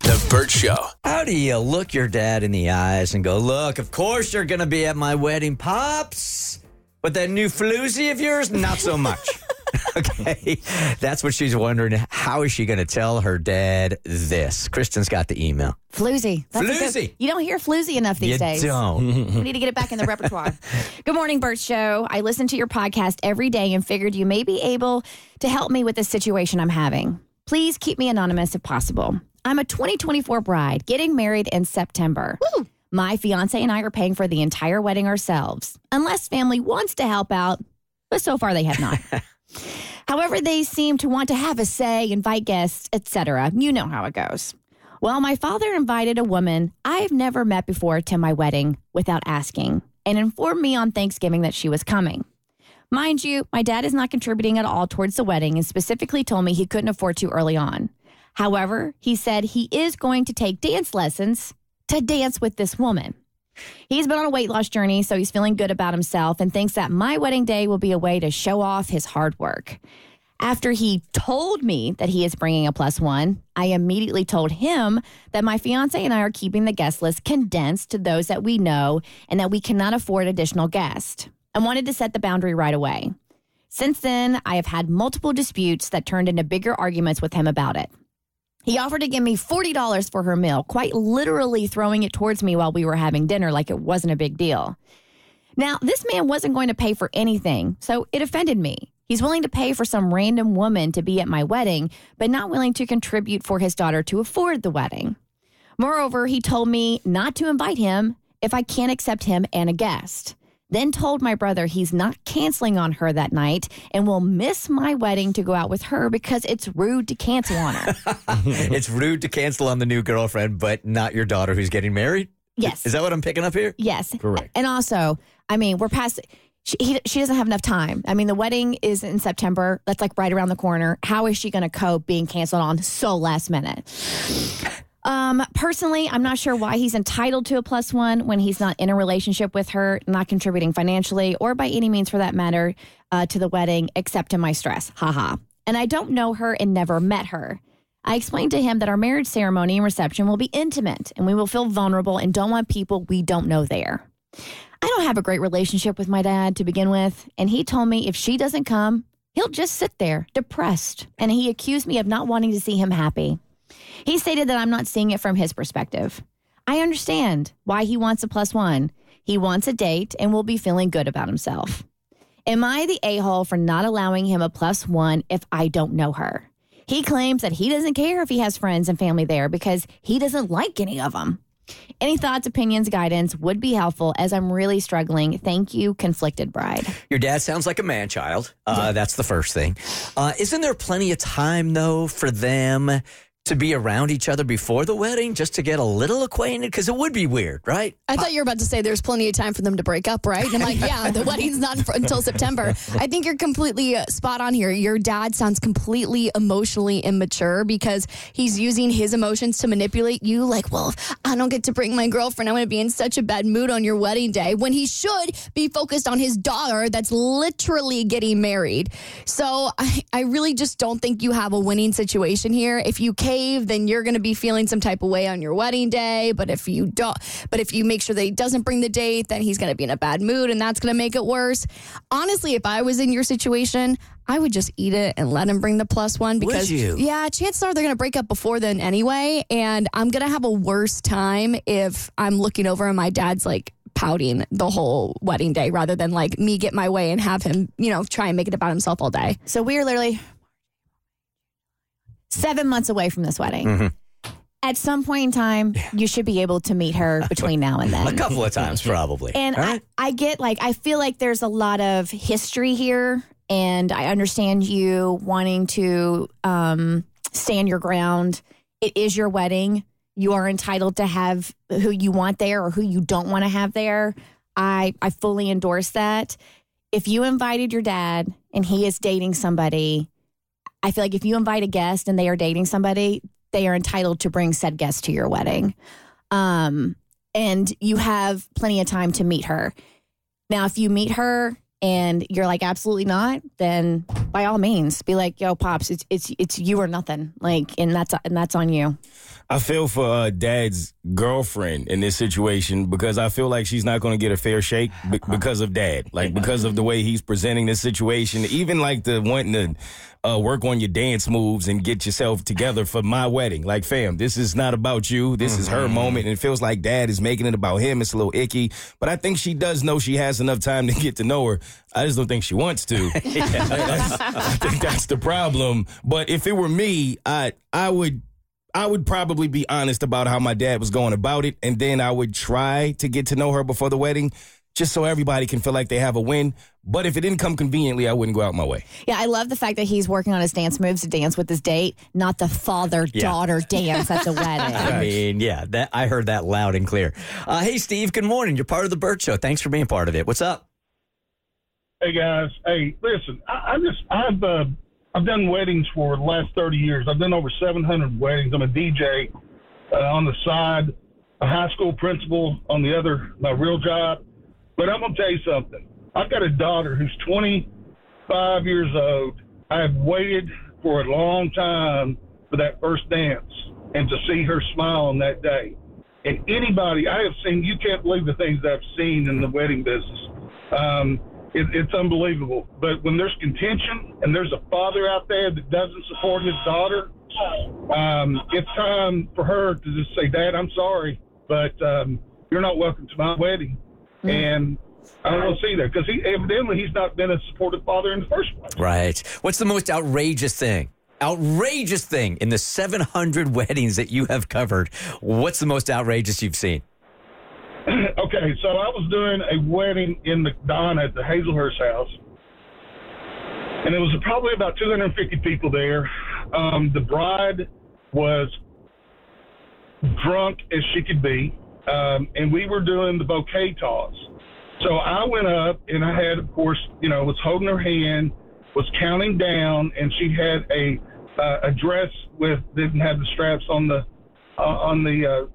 The Bert Show. How do you look your dad in the eyes and go, look, of course you're going to be at my wedding, Pops? But that new floozy of yours, not so much. okay. That's what she's wondering. How is she going to tell her dad this? Kristen's got the email. Floozy. That's a good- Floozy. you don't hear floozy enough these you days. don't. We need to get it back in the repertoire. Good morning, Bert Show. I listen to your podcast every day and figured you may be able to help me with the situation I'm having. Please keep me anonymous if possible. I'm a 2024 bride getting married in September. My fiance and I are paying for the entire wedding ourselves, unless family wants to help out, but so far they have not. However, they seem to want to have a say, invite guests, etc. You know how it goes. Well, my father invited a woman I've never met before to my wedding without asking and informed me on Thanksgiving that she was coming. Mind you, my dad is not contributing at all towards the wedding and specifically told me he couldn't afford to early on. However, he said he is going to take dance lessons to dance with this woman. He's been on a weight loss journey, so he's feeling good about himself and thinks that my wedding day will be a way to show off his hard work. After he told me that he is bringing a plus one, I immediately told him that my fiance and I are keeping the guest list condensed to those that we know and that we cannot afford additional guests. I wanted to set the boundary right away. Since then, I have had multiple disputes that turned into bigger arguments with him about it. He offered to give me $40 for her meal, quite literally throwing it towards me while we were having dinner like it wasn't a big deal. Now, this man wasn't going to pay for anything, so it offended me. He's willing to pay for some random woman to be at my wedding, but not willing to contribute for his daughter to afford the wedding. Moreover, he told me not to invite him if I can't accept him and a guest. Then told my brother he's not canceling on her that night and will miss my wedding to go out with her because it's rude to cancel on her. it's rude to cancel on the new girlfriend, but not your daughter who's getting married? Yes. Is that what I'm picking up here? Yes. Correct. And also, I mean, we're past. She, he, she doesn't have enough time. I mean, the wedding is in September. That's like right around the corner. How is she going to cope being canceled on so last minute? Um, personally, I'm not sure why he's entitled to a plus one when he's not in a relationship with her, not contributing financially or by any means for that matter uh, to the wedding, except in my stress. Haha. And I don't know her and never met her. I explained to him that our marriage ceremony and reception will be intimate and we will feel vulnerable and don't want people we don't know there. I don't have a great relationship with my dad to begin with, and he told me if she doesn't come, he'll just sit there, depressed, and he accused me of not wanting to see him happy. He stated that I'm not seeing it from his perspective. I understand why he wants a plus one. He wants a date and will be feeling good about himself. Am I the a hole for not allowing him a plus one if I don't know her? He claims that he doesn't care if he has friends and family there because he doesn't like any of them. Any thoughts, opinions, guidance would be helpful as I'm really struggling. Thank you, Conflicted Bride. Your dad sounds like a man child. Uh, That's the first thing. Uh, isn't there plenty of time, though, for them to be around each other before the wedding just to get a little acquainted? Because it would be weird, right? I thought you were about to say there's plenty of time for them to break up, right? And I'm like, yeah, the wedding's not until September. I think you're completely uh, spot on here. Your dad sounds completely emotionally immature because he's using his emotions to manipulate you. Like, well, if I don't get to bring my girlfriend, I'm going to be in such a bad mood on your wedding day when he should be focused on his daughter that's literally getting married. So I, I really just don't think you have a winning situation here. If you care, behave, then you're going to be feeling some type of way on your wedding day. But if you don't, but if you make sure that he doesn't bring the date, then he's going to be in a bad mood and that's going to make it worse. Honestly, if I was in your situation, I would just eat it and let him bring the plus one because you? yeah, chances are they're going to break up before then anyway. And I'm going to have a worse time if I'm looking over and my dad's like pouting the whole wedding day rather than like me get my way and have him, you know, try and make it about himself all day. So we're literally seven months away from this wedding. Mm-hmm. At some point in time, you should be able to meet her between now and then. A couple of times, probably. And right? I, I get like, I feel like there's a lot of history here. And I understand you wanting to um, stand your ground. It is your wedding. You are entitled to have who you want there or who you don't want to have there. I, I fully endorse that. If you invited your dad and he is dating somebody, I feel like if you invite a guest and they are dating somebody, they are entitled to bring said guest to your wedding. Um, and you have plenty of time to meet her. Now, if you meet her and you're like absolutely not, then by all means, be like, "Yo, pops, it's it's it's you or nothing." Like, and that's and that's on you. I feel for uh, dad's girlfriend in this situation because I feel like she's not going to get a fair shake be- because of dad, like because of the way he's presenting this situation. Even like the wanting to uh, work on your dance moves and get yourself together for my wedding. Like, fam, this is not about you. This is her moment, and it feels like dad is making it about him. It's a little icky, but I think she does know she has enough time to get to know her. I just don't think she wants to. That's- I think that's the problem. But if it were me, I I would. I would probably be honest about how my dad was going about it, and then I would try to get to know her before the wedding, just so everybody can feel like they have a win. But if it didn't come conveniently, I wouldn't go out my way. Yeah, I love the fact that he's working on his dance moves to dance with his date, not the father daughter dance at the wedding. I mean, yeah, that I heard that loud and clear. Uh, hey, Steve, good morning. You're part of the Bert Show. Thanks for being part of it. What's up? Hey guys, hey, listen, I, I just I've uh, I've done weddings for the last thirty years. I've done over seven hundred weddings. I'm a DJ uh, on the side, a high school principal on the other, my real job. But I'm gonna tell you something. I've got a daughter who's 25 years old. I have waited for a long time for that first dance and to see her smile on that day. And anybody I have seen, you can't believe the things I've seen in the wedding business. Um, it, it's unbelievable. But when there's contention and there's a father out there that doesn't support his daughter, um, it's time for her to just say, "Dad, I'm sorry, but um, you're not welcome to my wedding." And I don't want to see that because he evidently he's not been a supportive father in the first place. Right. What's the most outrageous thing? Outrageous thing in the 700 weddings that you have covered. What's the most outrageous you've seen? okay, so I was doing a wedding in McDonough at the Hazelhurst house, and it was probably about 250 people there. Um, the bride was drunk as she could be, um, and we were doing the bouquet toss. So I went up, and I had, of course, you know, was holding her hand, was counting down, and she had a uh, a dress with didn't have the straps on the uh, on the uh,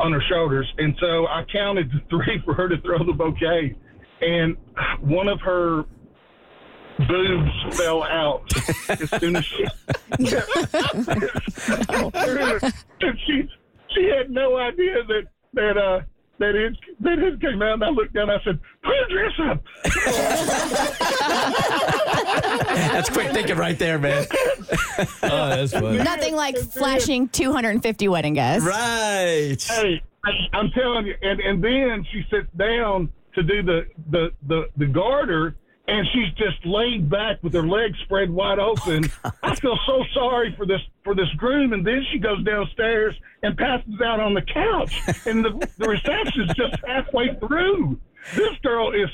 on her shoulders, and so I counted to three for her to throw the bouquet, and one of her boobs fell out as soon as she. and she she had no idea that that uh that it that it came out, and I looked down. and I said, "Put your dress up." That's quick thinking right there, man. Oh, that's funny. Nothing like flashing 250 wedding guests. Right. Hey, I- I'm telling you, and and then she sits down to do the the the, the garter, and she's just laid back with her legs spread wide open. Oh, I feel so sorry for this for this groom, and then she goes downstairs and passes out on the couch, and the the reception's just halfway through. This girl is.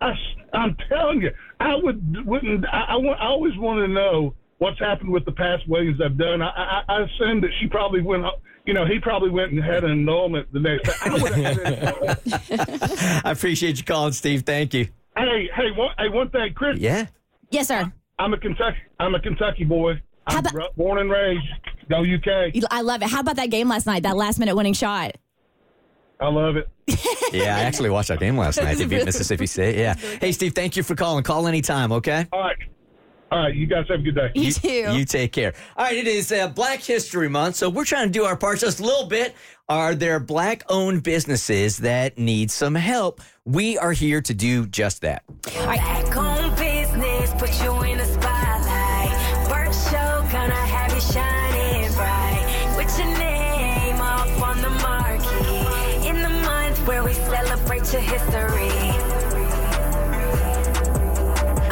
I, am telling you, I would wouldn't. I, I, want, I always want to know what's happened with the past weddings I've done. I, I, I assume that she probably went. You know, he probably went and had an annulment the next. I would have had an annulment. I appreciate you calling, Steve. Thank you. Hey, hey, one, hey, one thing, Chris. Yeah. Yes, sir. I'm a Kentucky. I'm a Kentucky boy. How I'm about- bro- born and raised. Go UK. I love it. How about that game last night? That last minute winning shot. I love it. Yeah, I actually watched that game last night. They beat Mississippi State. Yeah. Hey, Steve, thank you for calling. Call anytime, okay? All right. All right, you guys have a good day. You too. You take care. All right, it is uh, Black History Month, so we're trying to do our part just a little bit. Are there black owned businesses that need some help? We are here to do just that. Black owned business, put you in the spotlight. Bert Show, gonna have you shining bright. With your name up on the marquee. In the month where we celebrate your history.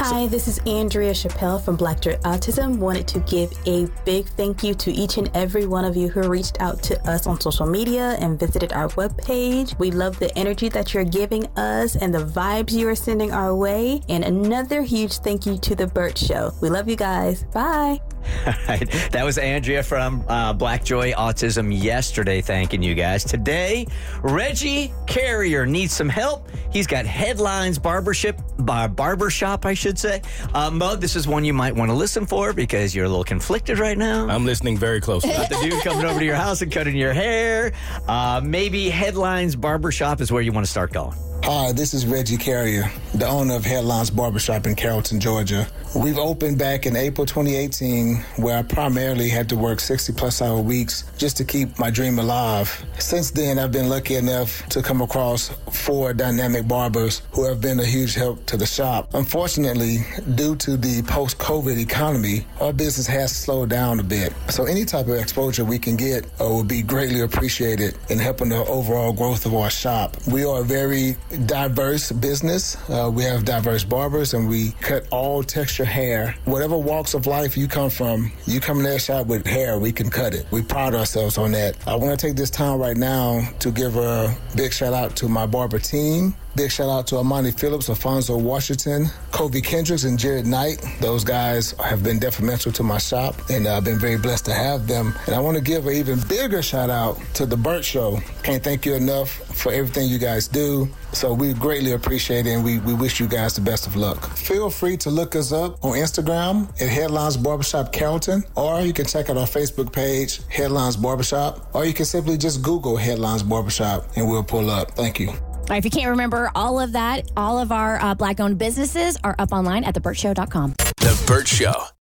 Hi, this is Andrea Chappelle from Black Joy Autism. Wanted to give a big thank you to each and every one of you who reached out to us on social media and visited our webpage. We love the energy that you're giving us and the vibes you are sending our way. And another huge thank you to The Bert Show. We love you guys. Bye. All right. That was Andrea from uh, Black Joy Autism yesterday, thanking you guys. Today, Reggie Carrier needs some help. He's got headlines, barbershop, bar, barbershop, I should say. Uh, Mo, this is one you might want to listen for because you're a little conflicted right now. I'm listening very closely. Got the dude coming over to your house and cutting your hair. Uh, maybe headlines, barbershop is where you want to start going. Hi, this is Reggie Carrier, the owner of Headlines Barbershop in Carrollton, Georgia. We've opened back in April 2018, where I primarily had to work 60 plus hour weeks just to keep my dream alive. Since then, I've been lucky enough to come across four dynamic barbers who have been a huge help to the shop. Unfortunately, due to the post COVID economy, our business has slowed down a bit. So, any type of exposure we can get uh, will be greatly appreciated in helping the overall growth of our shop. We are a very diverse business. Uh, Uh, we have diverse barbers and we cut all texture hair. Whatever walks of life you come from, you come in their shop with hair, we can cut it. We pride ourselves on that. I want to take this time right now to give a big shout out to my barber team. Big shout out to Amani Phillips, Alfonso Washington, Kobe Kendricks, and Jared Knight. Those guys have been detrimental to my shop, and I've been very blessed to have them. And I want to give an even bigger shout out to the Bert Show. Can't thank you enough for everything you guys do. So we greatly appreciate it, and we, we wish you guys the best of luck. Feel free to look us up on Instagram at Headlines Barbershop Carrollton, or you can check out our Facebook page, Headlines Barbershop, or you can simply just Google Headlines Barbershop, and we'll pull up. Thank you. All right, if you can't remember all of that, all of our uh, black owned businesses are up online at thebertshow.com. The Bert Show.